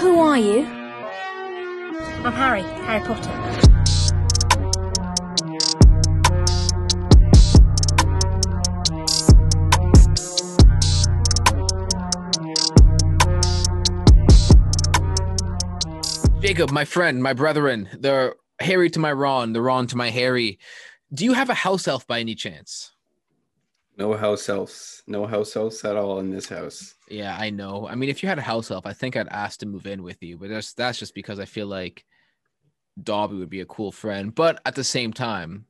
Who are you? I'm Harry, Harry Potter. Jacob, my friend, my brethren, the Harry to my Ron, the Ron to my Harry. Do you have a house elf by any chance? No house elves. No house elves at all in this house. Yeah, I know. I mean, if you had a house elf, I think I'd ask to move in with you, but that's that's just because I feel like Dobby would be a cool friend. But at the same time,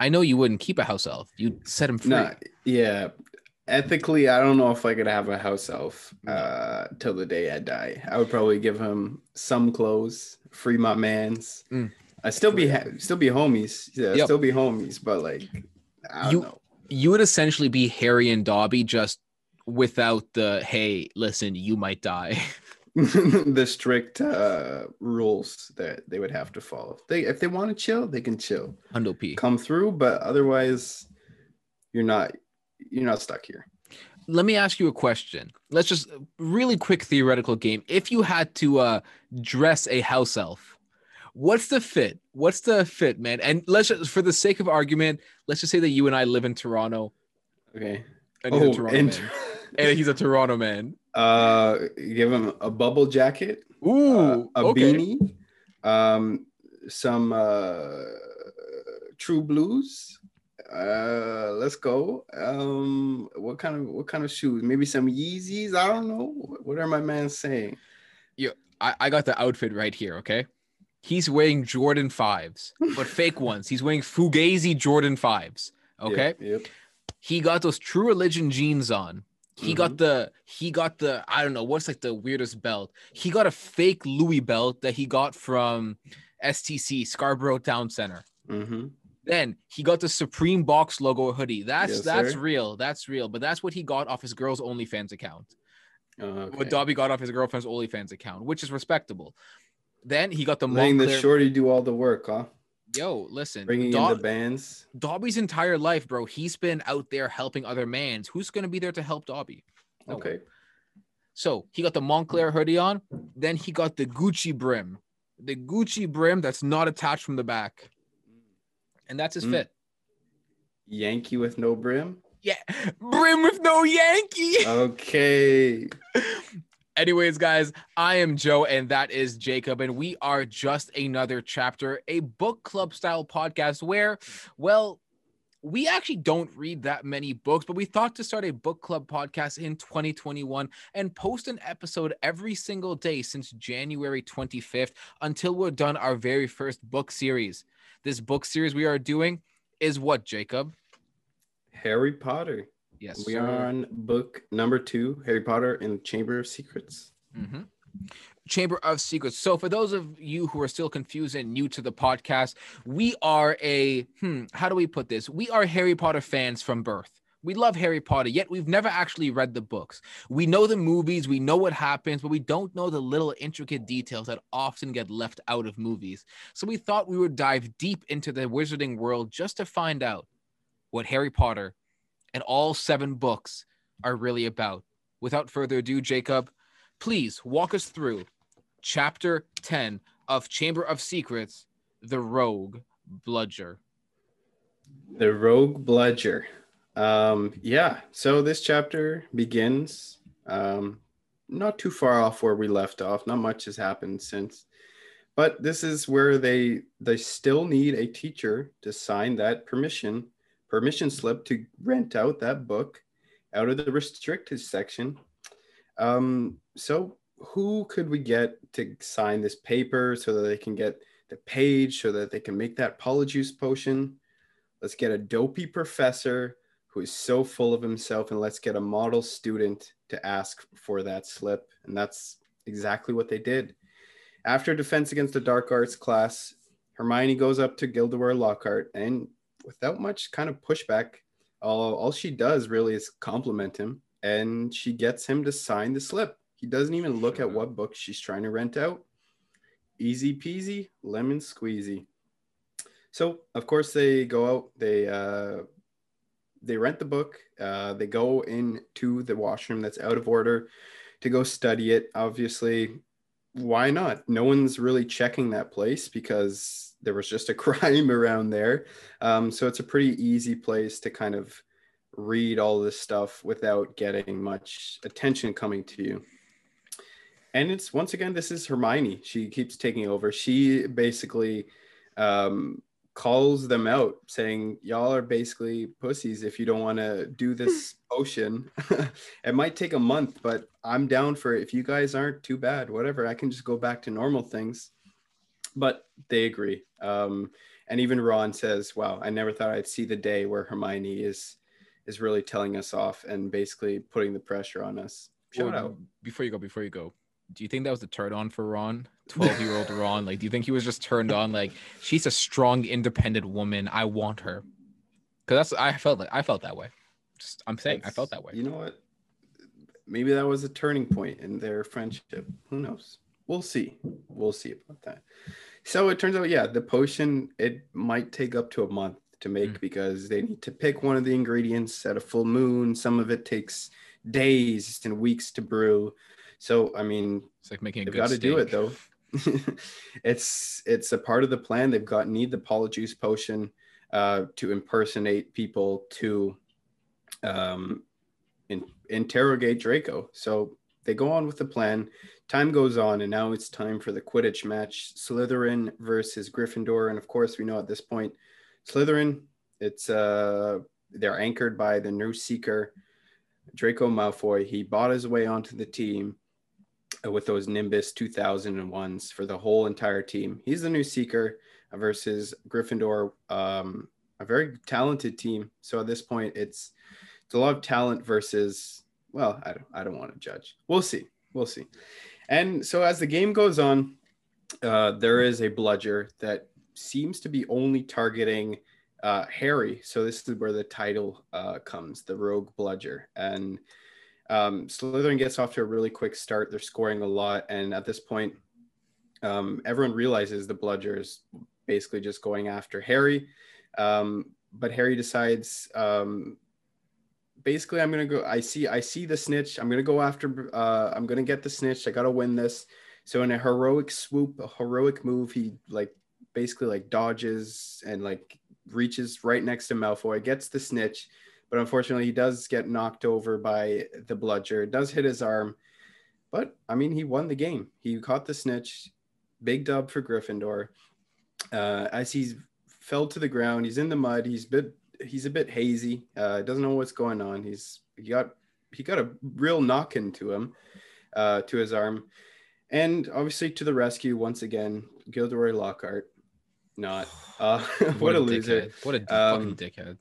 I know you wouldn't keep a house elf. You'd set him free. No, yeah. Ethically, I don't know if I could have a house elf uh, till the day I die. I would probably give him some clothes, free my man's. Mm. I still be ha- still be homies. Yeah, Yep. still be homies. But like, I don't You- know. You would essentially be Harry and Dobby just without the hey, listen, you might die. the strict uh, rules that they would have to follow. They if they want to chill, they can chill, Hundo P. come through. But otherwise, you're not you're not stuck here. let me ask you a question. Let's just really quick theoretical game. If you had to uh dress a house elf, what's the fit? What's the fit, man? And let's just for the sake of argument, let's just say that you and I live in Toronto. Okay. And he's a Oh, Toronto and man. And he's a Toronto man. uh, give him a bubble jacket, Ooh, uh, a okay. beanie, um, some uh, True Blues. Uh, let's go. Um, what kind of what kind of shoes? Maybe some Yeezys. I don't know. What are my man saying? I, I got the outfit right here, okay? He's wearing Jordan 5s, but fake ones. He's wearing Fugazi Jordan 5s. Okay. Yep. yep. he got those true religion jeans on he got the he got the i don't know what's like the weirdest belt he got a fake louis belt that he got from stc scarborough town center Mm-hmm. then he got the supreme box logo hoodie that's Yes, that's sir. real that's real but that's what he got off his girl's onlyfans account Okay. what dobby got off his girlfriend's onlyfans account which is respectable then he got the Letting the shorty do all the work, huh? yo listen Bringing Dob- in the bands. dobby's entire life bro he's been out there helping other mans who's gonna be there to help dobby No one. Okay. So he got the Moncler hoodie on. Then he got the Gucci brim, the Gucci brim that's not attached from the back, and that's his Mm. fit. Yankee with no brim. Yeah, brim with no Yankee. Okay. Anyways, guys, I am Joe, and that is Jacob, and we are just another chapter, a book club style podcast where, well. We actually don't read that many books, but we thought to start a book club podcast in 2021 and post an episode every single day since January 25th until we're done our very first book series. This book series we are doing is what, Jacob? Harry Potter. Yes, we are on book number two, Harry Potter and Chamber of Secrets. Mhm. Chamber of Secrets. So, for those of you who are still confused and new to the podcast, we are a hmm, how do we put this? We are Harry Potter fans from birth. We love Harry Potter, yet we've never actually read the books. We know the movies, we know what happens, but we don't know the little intricate details that often get left out of movies. So, we thought we would dive deep into the wizarding world just to find out what Harry Potter and all seven books are really about. Without further ado, Jacob, please walk us through chapter 10 of Chamber of Secrets, The Rogue Bludger. The Rogue Bludger. Um, yeah, so this chapter begins um, not too far off where we left off. Not much has happened since. But this is where they they still need a teacher to sign that permission permission slip to rent out that book out of the restricted section. Um, so who could we get to sign this paper so that they can get the page so that they can make that polyjuice potion? Let's get a dopey professor who is so full of himself, and let's get a model student to ask for that slip. And that's exactly what they did. After Defense Against the Dark Arts class, Hermione goes up to Gilderoy Lockhart, and without much kind of pushback, all, all she does really is compliment him, and she gets him to sign the slip. He doesn't even look at what book she's trying to rent out. Easy peasy, lemon squeezy. So of course they go out. They uh, they rent the book. Uh, they go into the washroom that's out of order to go study it. Obviously, why not? No one's really checking that place because there was just a crime around there. Um, so it's a pretty easy place to kind of read all this stuff without getting much attention coming to you. And it's once again, this is Hermione. She keeps taking over. She basically um, calls them out, saying, Y'all are basically pussies if you don't want to do this potion. it might take a month, but I'm down for it. If you guys aren't too bad, whatever, I can just go back to normal things. But they agree. Um, and even Ron says, Wow, I never thought I'd see the day where Hermione is is really telling us off and basically putting the pressure on us. Shout Well, out. Before you go, before you go, do you think that was the turn on for Ron? 12 year old Ron? Like, do you think he was just turned on? Like, she's a strong, independent woman. I want her. Cause that's, I felt like, I felt that way. Just, I'm saying, I felt that way. You know what? Maybe that was a turning point in their friendship. Who knows? We'll see. We'll see about that. So it turns out, yeah, the potion it might take up to a month to make Mm. because they need to pick one of the ingredients at a full moon. Some of it takes days and weeks to brew. So I mean, It's like making a they've got to do it though. it's it's a part of the plan. They've got need the polyjuice potion uh, to impersonate people to um, in, interrogate Draco. So they go on with the plan. Time goes on, and now it's time for the Quidditch match: Slytherin versus Gryffindor. And of course, we know at this point, Slytherin. It's uh, they're anchored by the new Seeker, Draco Malfoy. He bought his way onto the team with those Nimbus 2001s for the whole entire team. He's the new Seeker versus Gryffindor, um, a very talented team. So at this point, it's it's a lot of talent versus well, I don't I don't want to judge. We'll see, we'll see. And so as the game goes on, uh, there is a bludger that seems to be only targeting uh, Harry. So this is where the title uh, comes, the Rogue Bludger, and um, Slytherin gets off to a really quick start. They're scoring a lot, and at this point, um, everyone realizes the bludger is basically just going after Harry. Um, but Harry decides, um, basically, I'm gonna go. I see, I see the snitch. I'm gonna go after. Uh, I'm gonna get the snitch. I gotta win this. So in a heroic swoop, a heroic move, he like basically like dodges and like reaches right next to Malfoy, gets the snitch but unfortunately he does get knocked over by the bludger. It does hit his arm but i mean he won the game. He caught the snitch big dub for gryffindor. Uh, as he's fell to the ground he's in the mud. He's a bit he's a bit hazy uh, doesn't know what's going on. He's he got he got a real knock into him uh, to his arm. And obviously to the rescue once again gilderoy lockhart. Not uh, what, a loser. What a Um, fucking dickhead.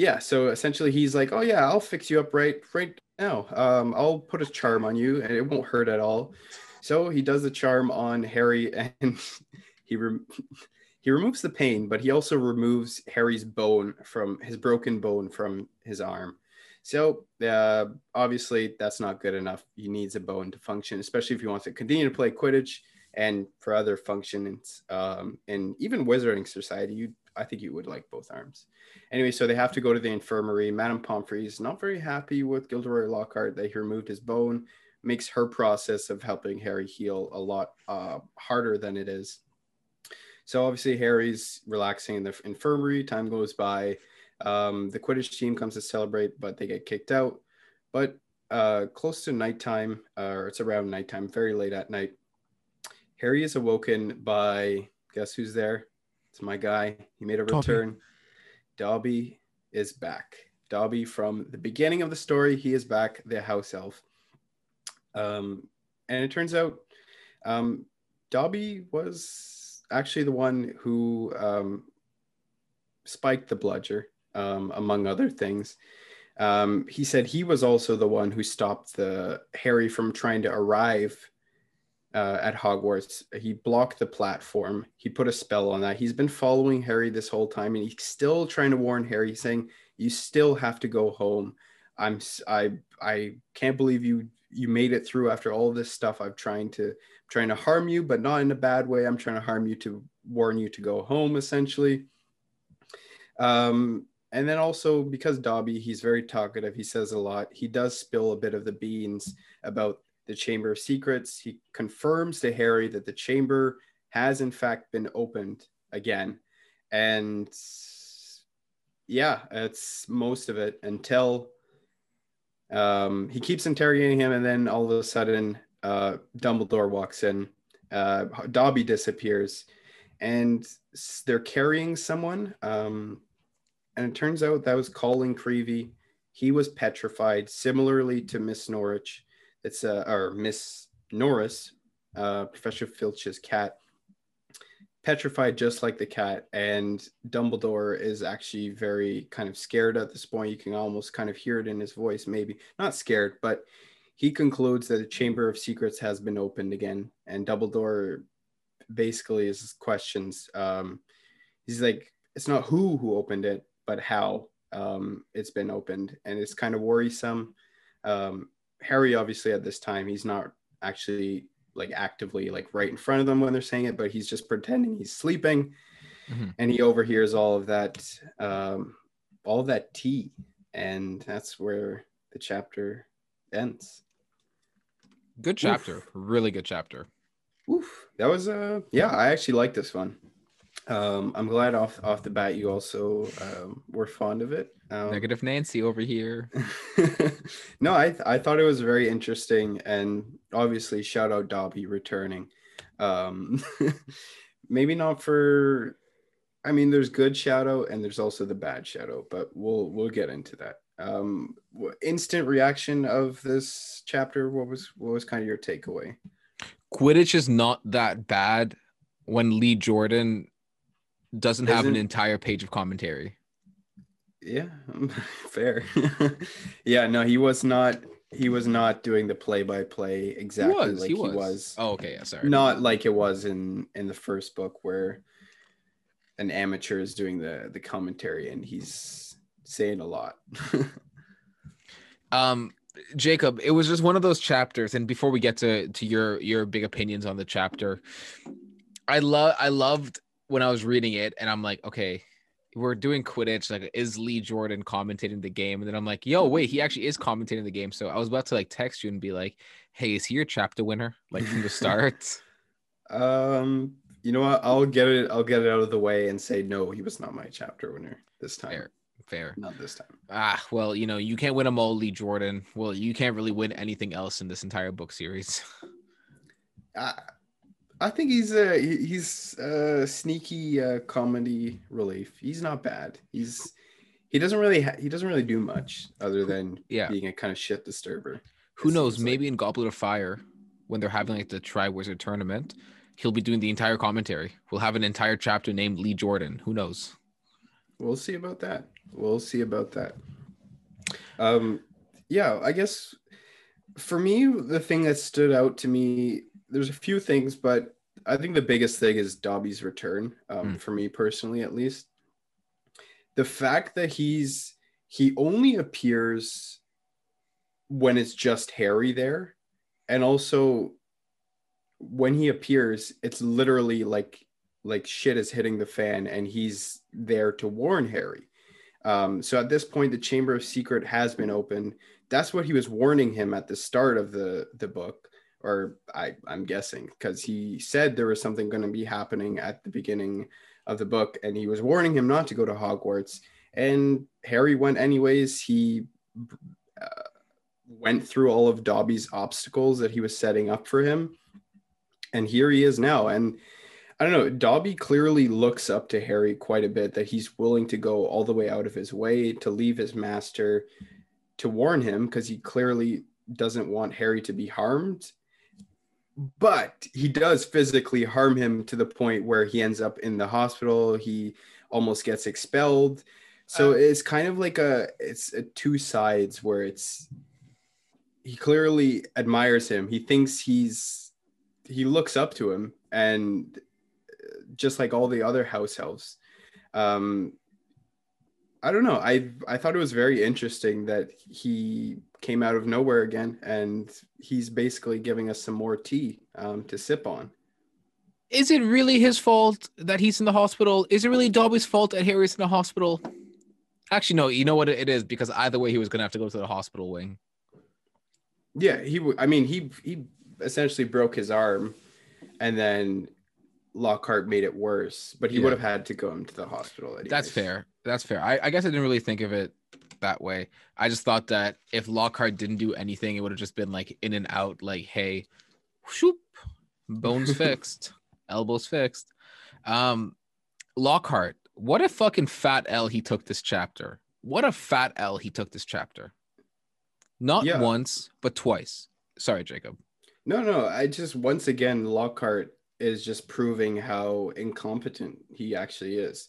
Yeah so essentially he's like oh yeah i'll fix you up right right now. Um i'll put a charm on you and it won't hurt at all. So he does the charm on harry and he rem- he removes the pain but he also removes harry's bone from his broken bone from his arm. So uh, obviously that's not good enough. He needs a bone to function especially if he wants to continue to play quidditch and for other functions um, and even wizarding society you i think you would like both arms Anyway, so they have to go to the infirmary. Madame Pomfrey is not very happy with Gilderoy Lockhart that he removed his bone. Makes her process of helping Harry heal a lot uh, harder than it is. So obviously Harry's relaxing in the infirmary. Time goes by. Um, the Quidditch team comes to celebrate, but they get kicked out. But uh, close to nighttime, uh, or it's around nighttime, very late at night. Harry is awoken by guess who's there? It's my guy. He made a return. Dobby is back. Dobby from the beginning of the story, he is back, the house elf. Um, and it turns out um, Dobby was actually the one who um, spiked the bludger, um, among other things. Um, he said he was also the one who stopped the Harry from trying to arrive uh, at Hogwarts. He blocked the platform. He put a spell on that. He's been following Harry this whole time, and he's still trying to warn Harry, saying, "You still have to go home. I'm I I can't believe you you made it through after all this stuff. I'm trying to trying to harm you, but not in a bad way. I'm trying to harm you to warn you to go home, essentially." Um, and then also because Dobby, he's very talkative. He says a lot. He does spill a bit of the beans about the Chamber of Secrets. He confirms to Harry that the chamber has, in fact, been opened again. And yeah, it's most of it until um, he keeps interrogating him. And then all of a sudden, uh, Dumbledore walks in. Uh, Dobby disappears. And they're carrying someone. Um, and it turns out that was Colin Creevey. He was petrified, similarly to Miss Norwich. It's uh, or Miss Norris, uh, Professor Filch's cat, petrified just like the cat. And Dumbledore is actually very kind of scared at this point. You can almost kind of hear it in his voice, maybe not scared, but he concludes that the Chamber of Secrets has been opened again. And Dumbledore basically is questions. Um, he's like, it's not who who opened it, but how um, it's been opened, and it's kind of worrisome. Um, Harry, obviously, at this time, he's not actually like actively like right in front of them when they're saying it, but he's just pretending he's sleeping, mm-hmm. and he overhears all of that, um, all of that tea, and that's where the chapter ends. Good chapter, Oof. really good chapter. Oof, that was uh, yeah, I actually like this one. Um, I'm glad off off the bat you also um, were fond of it. Um, Negative Nancy over here. no, I th- I thought it was very interesting, and obviously shout out Dobby returning. Um, maybe not for. I mean, there's good shadow and there's also the bad shadow, but we'll we'll get into that. Um, instant reaction of this chapter. What was what was kind of your takeaway? Quidditch is not that bad when Lee Jordan doesn't Isn't, have an entire page of commentary. Yeah, fair. yeah, no, he was not. He was not doing the play-by-play exactly he was, like he was. he was. Oh, okay, yeah, sorry. Not like it was in in the first book where an amateur is doing the the commentary and he's saying a lot. um Jacob, it was just one of those chapters and before we get to to your your big opinions on the chapter, I love I loved when I was reading it and I'm like, okay, we're doing Quidditch. Like, is Lee Jordan commentating the game? And then I'm like, yo, wait, he actually is commentating the game. So I was about to like text you and be like, hey, is he your chapter winner? Like from the start? um, you know what? I'll get it. I'll get it out of the way and say no. He was not my chapter winner this time. Fair, fair. Not this time. Ah, well, you know, you can't win them all, Lee Jordan. Well, you can't really win anything else in this entire book series. uh, I think he's a he's a sneaky uh, comedy relief. He's not bad. He's he doesn't really ha- he doesn't really do much other than yeah. being a kind of shit disturber. Who knows? Maybe like. in Goblet of Fire, when they're having like the Triwizard tournament, he'll be doing the entire commentary. We'll have an entire chapter named Lee Jordan. Who knows? We'll see about that. We'll see about that. Um, yeah, I guess for me, the thing that stood out to me there's a few things, but I think the biggest thing is Dobby's return. Um, mm. For me personally, at least, the fact that he's he only appears when it's just Harry there, and also when he appears, it's literally like like shit is hitting the fan, and he's there to warn Harry. Um, so at this point, the Chamber of Secret has been opened. That's what he was warning him at the start of the the book or I, I'm guessing, because he said there was something going to be happening at the beginning of the book, and he was warning him not to go to Hogwarts. And Harry went anyways. He uh, went through all of Dobby's obstacles that he was setting up for him, and here he is now. And I don't know, Dobby clearly looks up to Harry quite a bit. That he's willing to go all the way out of his way to leave his master to warn him because he clearly doesn't want Harry to be harmed but he does physically harm him to the point where he ends up in the hospital. He almost gets expelled. So uh, it's kind of like a it's a two sides where it's he clearly admires him. He thinks he's he looks up to him and just like all the other house elves um i don't know i i thought it was very interesting that he came out of nowhere again, and he's basically giving us some more tea um, to sip on. Is it really his fault that he's in the hospital? Is it really Dobby's fault that Harry's in the hospital? Actually, no. You know what it is because either way, he was going to have to go to the hospital wing. Yeah, he. w- I mean, he he essentially broke his arm, and then Lockhart made it worse. But he Yeah. would have had to go him to the hospital. Anyways. That's fair. That's fair. I, I guess I didn't really think of it that way. I just thought that if Lockhart didn't do anything, it would have just been like in and out, like, hey, shoop, bones fixed, elbows fixed. Um, Lockhart, what a fucking fat L he took this chapter. What a fat L he took this chapter. Not Yeah. once, but twice. Sorry, Jacob. No, no. I just once again Lockhart is just proving how incompetent he actually is.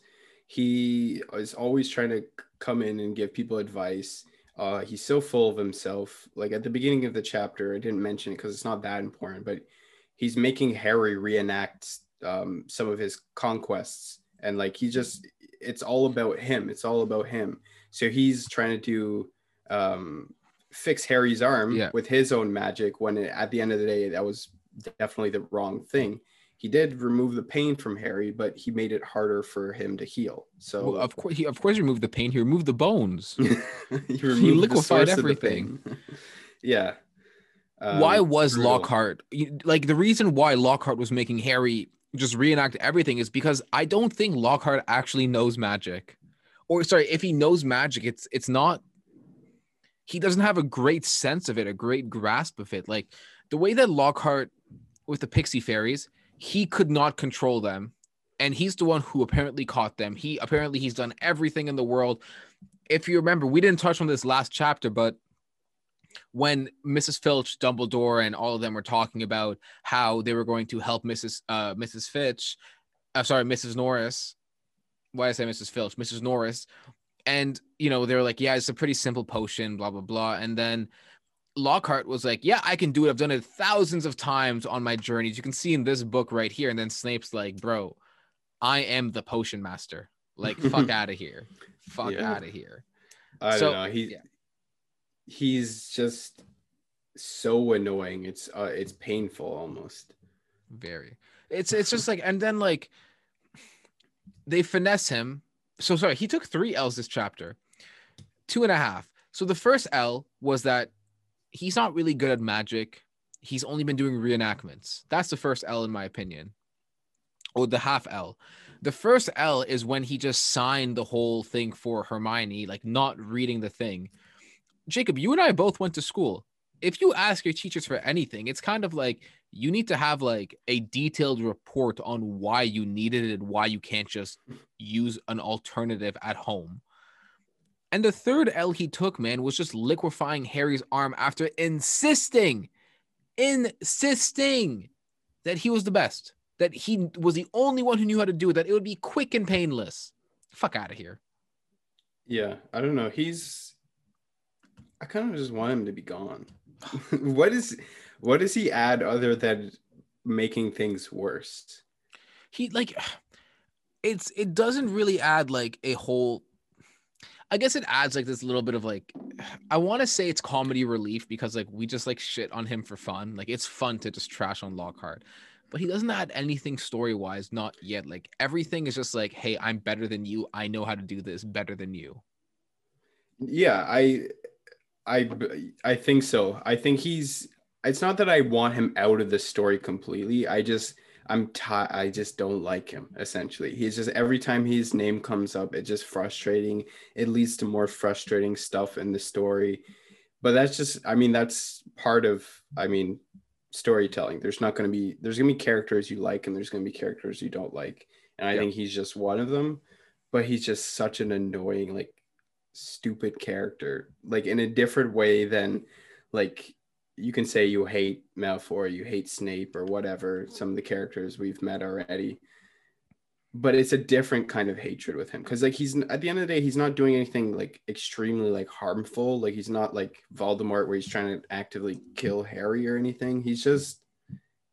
He is always trying to come in and give people advice. Uh, he's so full of himself. Like at the beginning of the chapter, I didn't mention it because it's not that important, but he's making Harry reenact um, some of his conquests, and like he just, it's all about him. It's all about him. So he's trying to do um, fix Harry's arm Yeah. with his own magic. When it, at the end of the day, that was definitely the wrong thing. He did remove the pain from Harry, but he made it harder for him to heal. So Well, of course, he of course removed the pain. He removed the bones. he, the liquefied everything. yeah. Um, why was brutal. Lockhart like the reason why Lockhart was making Harry just reenact everything is because I don't think Lockhart actually knows magic. Or sorry, if he knows magic, it's it's not he doesn't have a great sense of it, a great grasp of it. Like the way that Lockhart with the pixie fairies, he could not control them. And he's the one who apparently caught them. He apparently he's done everything in the world. If you remember, we didn't touch on this last chapter, but when Mrs. Filch, Dumbledore, and all of them were talking about how they were going to help Mrs. Uh, Mrs. Fitch, uh, sorry, Mrs. Norris. Why I say Mrs. Filch? Mrs. Norris, and you know they were like, "Yeah, it's a pretty simple potion," blah blah blah. And then Lockhart was like, "Yeah, I can do it. I've done it thousands of times on my journeys. You can see in this book right here." And then Snape's like, "Bro, I am the potion master. Like, fuck out of here. Fuck Yeah. out of here." I So, don't know. He yeah. he's just so annoying. It's uh, it's painful almost. Very. It's it's just like and then like they finesse him. So sorry, he took three L's this chapter. Two and a half. So the first L was that he's not really good at magic. He's only been doing reenactments. That's the first L in my opinion. Or the half L. The first L is when he just signed the whole thing for Hermione, like not reading the thing. Jacob, you and I both went to school. If you ask your teachers for anything, it's kind of like you need to have like a detailed report on why you needed it and why you can't just use an alternative at home. And the third L he took, man, was just liquefying Harry's arm after insisting, insisting that he was the best, that he was the only one who knew how to do it, that it would be quick and painless. Fuck out of here. Yeah, I don't know. He's I kind of just want him to be gone. what is what does he add other than making things worse? he like it's it doesn't really add like a whole i guess it adds like this little bit of like i want to say it's comedy relief because like we just like shit on him for fun like it's fun to just trash on lockhart but he doesn't add anything story wise not yet like everything is just like hey i'm better than you i know how to do this better than you Yeah, I I I think so. I think he's it's not that I want him out of the story completely. I just I'm ti I just don't like him essentially. He's just every time his name comes up, it's just frustrating. It leads to more frustrating stuff in the story. But that's just I mean that's part of I mean storytelling. There's not going to be there's going to be characters you like and there's going to be characters you don't like. And I Yep. think he's just one of them, but he's just such an annoying like stupid character like in a different way than like you can say you hate Malfoy, you hate Snape or whatever some of the characters we've met already but it's a different kind of hatred with him. Because like he's at the end of the day he's not doing anything like extremely like harmful. Like he's not like Voldemort where he's trying to actively kill Harry or anything. He's just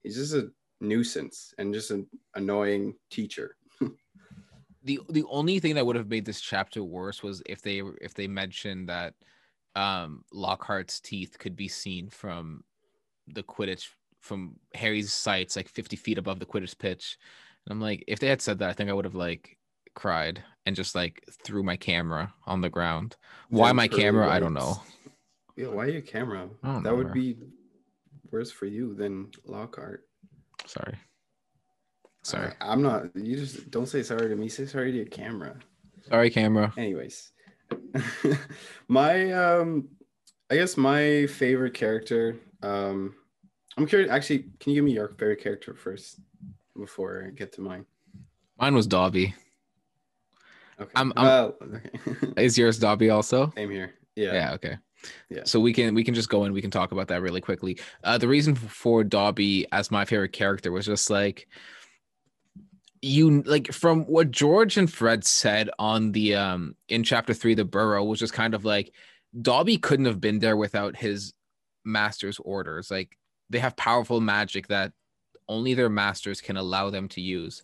he's just a nuisance and just an annoying teacher. The the only thing that would have made this chapter worse was if they if they mentioned that um Lockhart's teeth could be seen from the Quidditch from Harry's sights like 50 feet above the Quidditch pitch. And I'm like, if they had said that, I think I would have like cried and just like threw my camera on the ground. Why my camera? I don't know. Yeah, why your camera? That know, would be worse for you than Lockhart. Sorry. Sorry. I, am not. You just don't say sorry to me. Say sorry to your camera. Sorry, camera. Anyways, my um, I guess my favorite character. Um, I'm curious. Actually, can you give me your favorite character first before I get to mine? Mine was Dobby. Okay. I'm- I'm- well, okay. Is yours Dobby also? Same here. Yeah. yeah okay Yeah. so we can we can just go in we can talk about that really quickly uh the reason for dobby as my favorite character was just like you like from what george and fred said on the um in chapter three the burrow was just kind of like dobby couldn't have been there without his master's orders like they have powerful magic that only their masters can allow them to use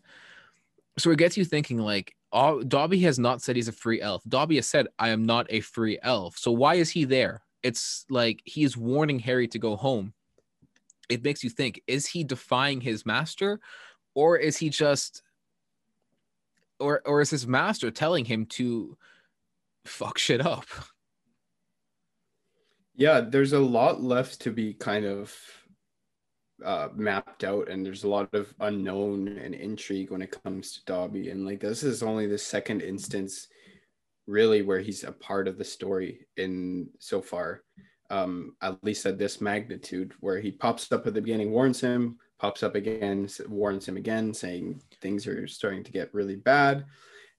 so it gets you thinking like oh, Dobby has not said he's a free elf. Dobby has said, I am not a free elf. So why is he there? It's like he is warning Harry to go home. It makes you think, is he defying his master? Or is he just or or is his master telling him to fuck shit up? Yeah, there's a lot left to be kind of uh, mapped out, and there's a lot of unknown and intrigue when it comes to Dobby. And like, this is only the second instance, really, where he's a part of the story in so far, um, at least at this magnitude, where he pops up at the beginning, warns him, pops up again, warns him again, saying things are starting to get really bad.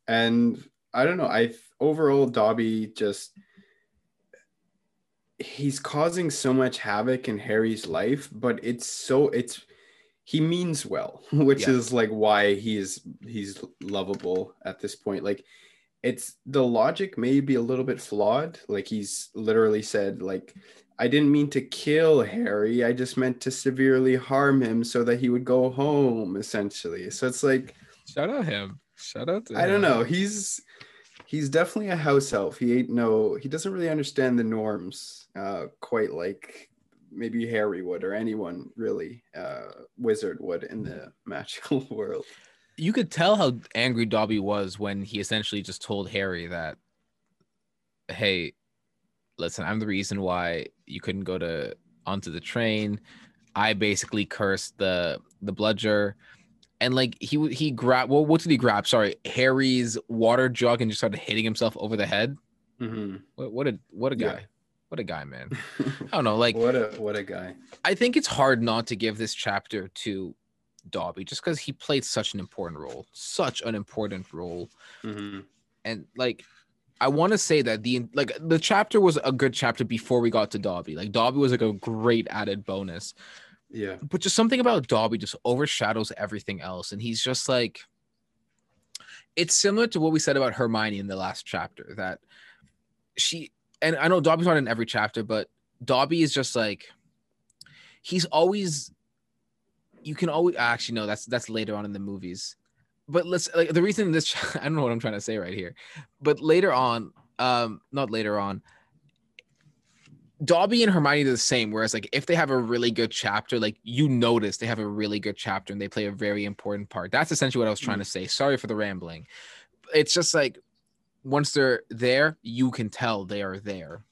And I don't know. I overall Dobby just he's causing so much havoc in Harry's life, but it's so it's he means well, which Yeah. is like why he's he's lovable at this point. Like it's the logic may be a little bit flawed. Like he's literally said like I didn't mean to kill Harry. I just meant to severely harm him so that he would go home essentially. So it's like Shout out him. Shout out to I don't know. He's he's definitely a house elf. He ain't no. He doesn't really understand the norms uh, quite like maybe Harry would or anyone really uh, wizard would in the magical world. you could tell how angry Dobby was when he essentially just told Harry that, "Hey, listen, I'm the reason why you couldn't go to onto the train. I basically cursed the the bludger." And like he he grabbed well, what did he grab? Sorry, Harry's water jug and just started hitting himself over the head. Mhm. What, what a what a Yeah. guy, what a guy, man. I don't know, like what a what a guy. I think it's hard not to give this chapter to Dobby just because he played such an important role, such an important role. Mhm. And like, I want to say that the like the chapter was a good chapter before we got to Dobby. Like Dobby was like a great added bonus, Yeah. but just something about Dobby just overshadows everything else, and he's just like. It's similar to what we said about Hermione in the last chapter that she and I know Dobby's not in every chapter, but Dobby is just like he's always you can always actually no that's that's later on in the movies but let's like the reason this i don't know what i'm trying to say right here but later on um not later on Dobby and Hermione are the same. Whereas, like, if they have a really good chapter, like you notice they have a really good chapter and they play a very important part. That's essentially what I was trying to say. Sorry for the rambling. It's just like once they're there, you can tell they are there.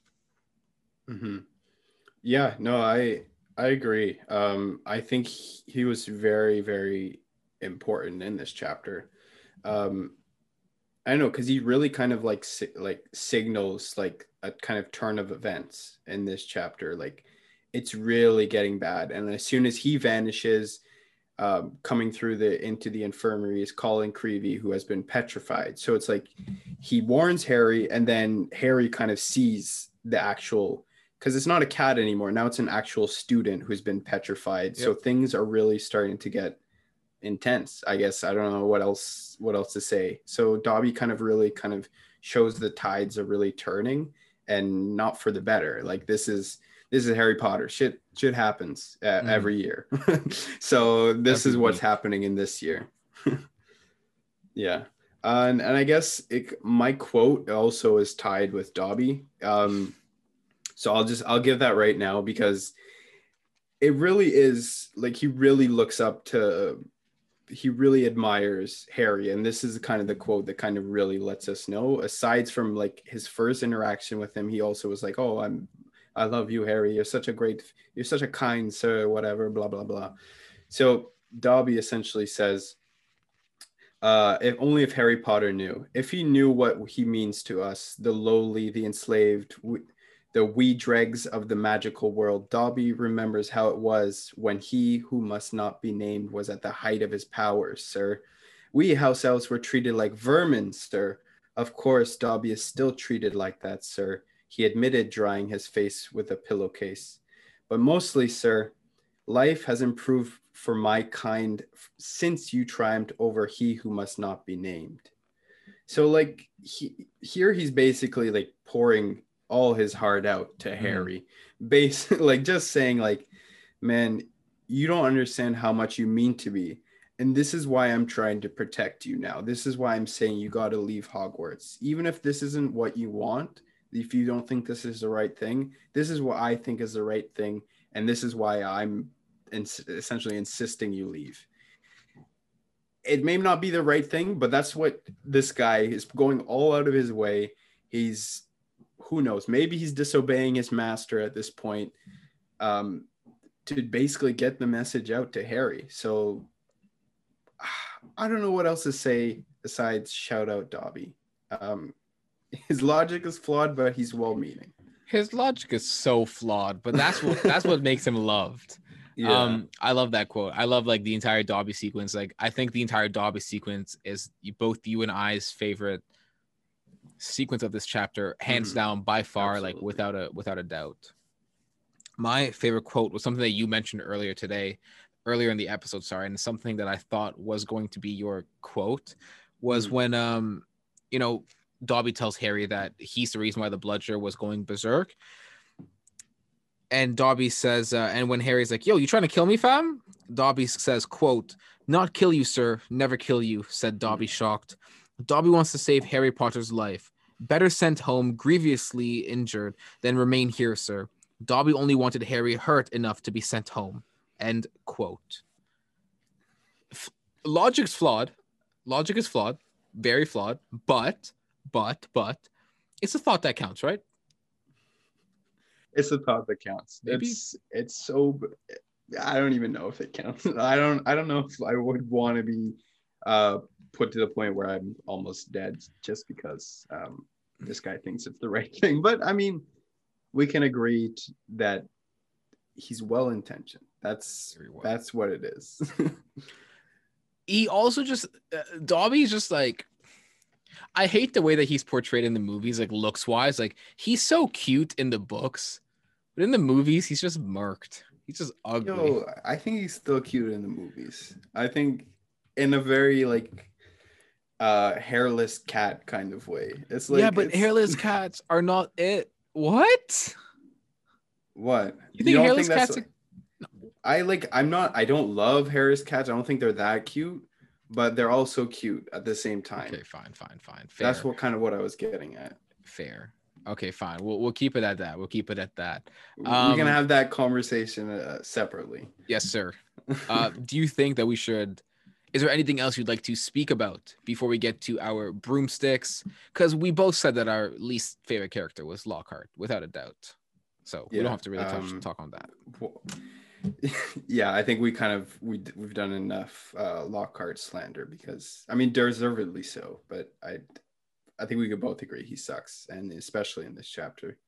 Mm-hmm. Yeah, no, I I agree. Um, I think he, he was very very important in this chapter. Um, I don't know because he really kind of like like signals like a kind of turn of events in this chapter. Like it's really getting bad, and as soon as he vanishes, um, coming through the into the infirmary is Colin Creevey, who has been petrified. So it's like he warns Harry, and then Harry kind of sees the actual because it's not a cat anymore. Now it's an actual student who's been petrified. So things are really starting to get intense. I guess I don't know what else what else to say. So Dobby kind of really kind of shows the tides are really turning and not for the better. Like this is this is Harry Potter. Shit shit happens uh, Mhm. every year. so this Every is what's week. happening in this year. yeah. Uh, and, and I guess it, my quote also is tied with Dobby. Um, so I'll just I'll give that right now because it really is like he really looks up to he really admires Harry and this is kind of the quote that kind of really lets us know aside from like his first interaction with him he also was like oh I'm I love you, Harry. You're such a great, you're such a kind sir, whatever, blah, blah, blah. So Dobby essentially says, uh, if only if Harry Potter knew, if he knew what he means to us, the lowly, the enslaved, we, the wee dregs of the magical world, Dobby remembers how it was when he who must not be named was at the height of his powers, sir. We house elves were treated like vermin, sir. Of course, Dobby is still treated like that, sir. He admitted, drying his face with a pillowcase. But mostly, sir, life has improved for my kind since you triumphed over he who must not be named. So like he, here he's basically like pouring all his heart out to mm-hmm. Harry. Base like just saying like man, you don't understand how much you mean to me. And this is why I'm trying to protect you now. This is why I'm saying you got to leave Hogwarts. Even if this isn't what you want, if you don't think this is the right thing, this is what I think is the right thing. And this is why I'm ins- essentially insisting you leave. It may not be the right thing, but that's what this guy is going all out of his way. He's who knows, maybe he's disobeying his master at this point um, to basically get the message out to Harry. So I don't know what else to say besides shout out Dobby. Um, his logic is flawed, but he's well meaning. His logic is so flawed, but that's what that's what makes him loved. Yeah. Um, I love that quote. I love like the entire Dobby sequence. Like I think the entire Dobby sequence is both you and I's favorite sequence of this chapter, hands mm, down by far, absolutely. like without a without a doubt. My favorite quote was something that you mentioned earlier today, earlier in the episode, sorry, and something that I thought was going to be your quote was mm. when um, you know, Dobby tells Harry that he's the reason why the bludger was going berserk and Dobby says, uh, and when Harry's like, "Yo, you trying to kill me, fam?" Dobby says, "Quote: Not kill you, sir. Never kill you," said Dobby, shocked. Dobby wants to save Harry Potter's life. Better sent home grievously injured than remain here, sir. Dobby only wanted Harry hurt enough to be sent home. End quote. F- logic's flawed. Logic is flawed, very flawed. But, but, but, it's a thought that counts, right? it's the thought that counts. Maybe. It's it's so I don't even know if it counts. I don't I don't know if I would want to be uh put to the point where I'm almost dead just because um this guy thinks it's the right thing. But I mean, we can agree to, that he's well intentioned. That's well. that's what it is. he also just uh, Dobby's just like I hate the way that he's portrayed in the movies, like looks wise. Like he's so cute in the books, but in the movies, he's just murked. He's just ugly. Yo, I think he's still cute in the movies. I think in a very like uh hairless cat kind of way. It's like Yeah, but hairless cats are not it. What? What? You think you hairless think cats are... I like I'm not I don't love hairless cats. I don't think they're that cute, but they're also cute at the same time. Okay, fine, fine, fine. Fair. That's what kind of what I was getting at. Fair. Okay, fine. We'll we'll keep it at that. We'll keep it at that. Um, We're gonna have that conversation uh, separately. Yes, sir. Uh, do you think that we should? Is there anything else you'd like to speak about before we get to our broomsticks? Because we both said that our least favorite character was Lockhart, without a doubt. So yeah, we don't have to really touch, um, talk on that. Well, yeah, I think we kind of we we've done enough uh, Lockhart slander because I mean deservedly so, but I I think we could both agree he sucks, and especially in this chapter.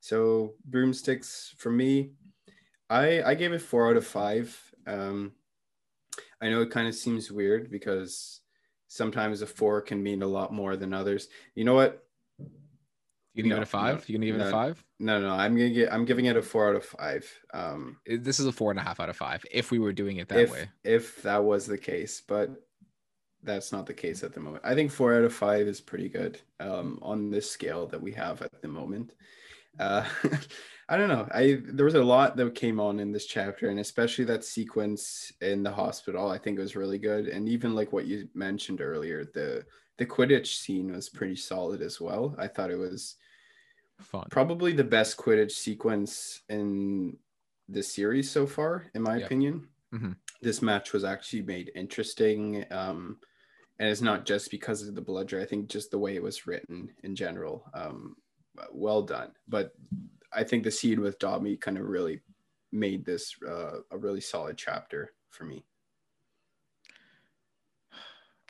So broomsticks for me, I I gave it four out of five. Um, I know it kind of seems weird because sometimes a four can mean a lot more than others. You know what? You can no, give it a five. No, you can give no, it a five. No, no, I'm gonna get. I'm giving it a four out of five. Um, this is a four and a half out of five. If we were doing it that if, way, if that was the case, but that's not the case at the moment. I think four out of five is pretty good um, on this scale that we have at the moment. Uh, I don't know. I there was a lot that came on in this chapter, and especially that sequence in the hospital. I think it was really good, and even like what you mentioned earlier, the the Quidditch scene was pretty solid as well. I thought it was fun, probably the best Quidditch sequence in the series so far, in my opinion. Mm-hmm. This match was actually made interesting. Um, and it's not just because of the bludger. I think just the way it was written in general. Um, well done. But I think the seed with Dobby kind of really made this uh, a really solid chapter for me.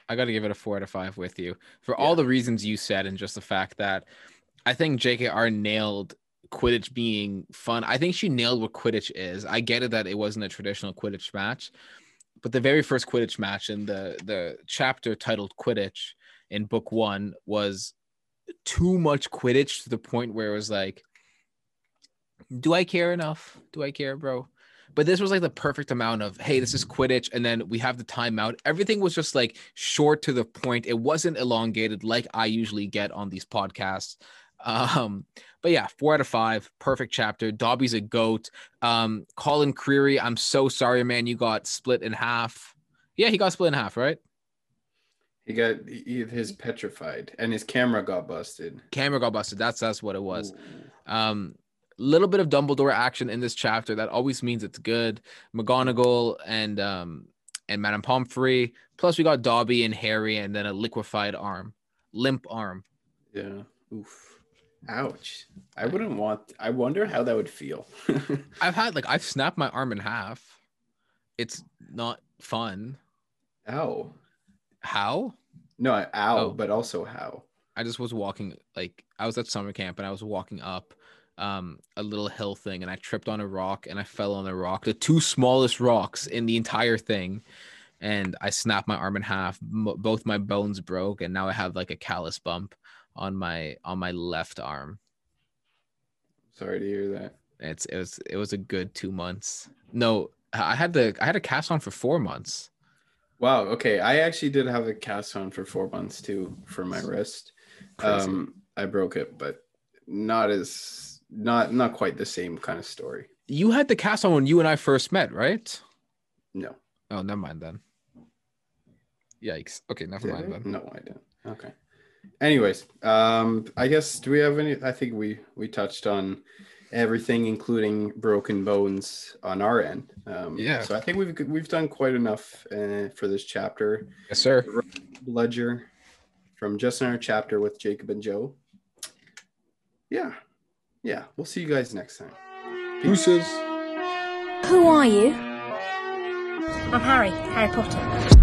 I got to give it a four out of five with you for all the reasons you said, and just the fact that I think JKR nailed Quidditch being fun. I think she nailed what Quidditch is. I get it that it wasn't a traditional Quidditch match, but the very first Quidditch match in the the chapter titled Quidditch in book one was too much Quidditch to the point where it was like, do I care enough? Do I care, bro? But this was like the perfect amount of, hey, this is Quidditch, and then we have the timeout. Everything was just like short to the point. It wasn't elongated like I usually get on these podcasts. Um, but yeah, four out of five, perfect chapter. Dobby's a goat. Um, Colin Creevey, I'm so sorry, man. You got split in half. Yeah, he got split in half, right? He got he, his petrified, and his camera got busted. Camera got busted. That's that's what it was. Ooh. Um, little bit of Dumbledore action in this chapter. That always means it's good. McGonagall and um and Madame Pomfrey. Plus we got Dobby and Harry, and then a liquefied arm, limp arm. Yeah. Oof. Ouch. I wouldn't want. I wonder how that would feel. I've had like I've snapped my arm in half. It's not fun. Ow. How? No, ow, Oh. but also how. I just was walking like I was at summer camp and I was walking up um a little hill thing and I tripped on a rock and I fell on a rock, the two smallest rocks in the entire thing. And I snapped my arm in half. M- both my bones broke, and now I have like a callus bump on my on my left arm. Sorry to hear that. It's it was it was a good two months. No, I had the I had a cast on for four months. Wow. Okay. I actually did have a cast on for four months too for my wrist. Crazy. Um, I broke it, but not as not not quite the same kind of story. You had the cast on when you and I first met, right? No. Oh, never mind then. Yikes. Okay, never Did mind I? then. No, I didn't. Okay. Anyways, um, I guess do we have any? I think we we touched on everything, including broken bones on our end. Um, Yeah. So I think we've we've done quite enough uh, for this chapter. Yes, sir. Ledger from Just Another Chapter with Jacob and Joe. Yeah, yeah. We'll see you guys next time. Deuces. Who are you? I'm Harry, Harry Potter.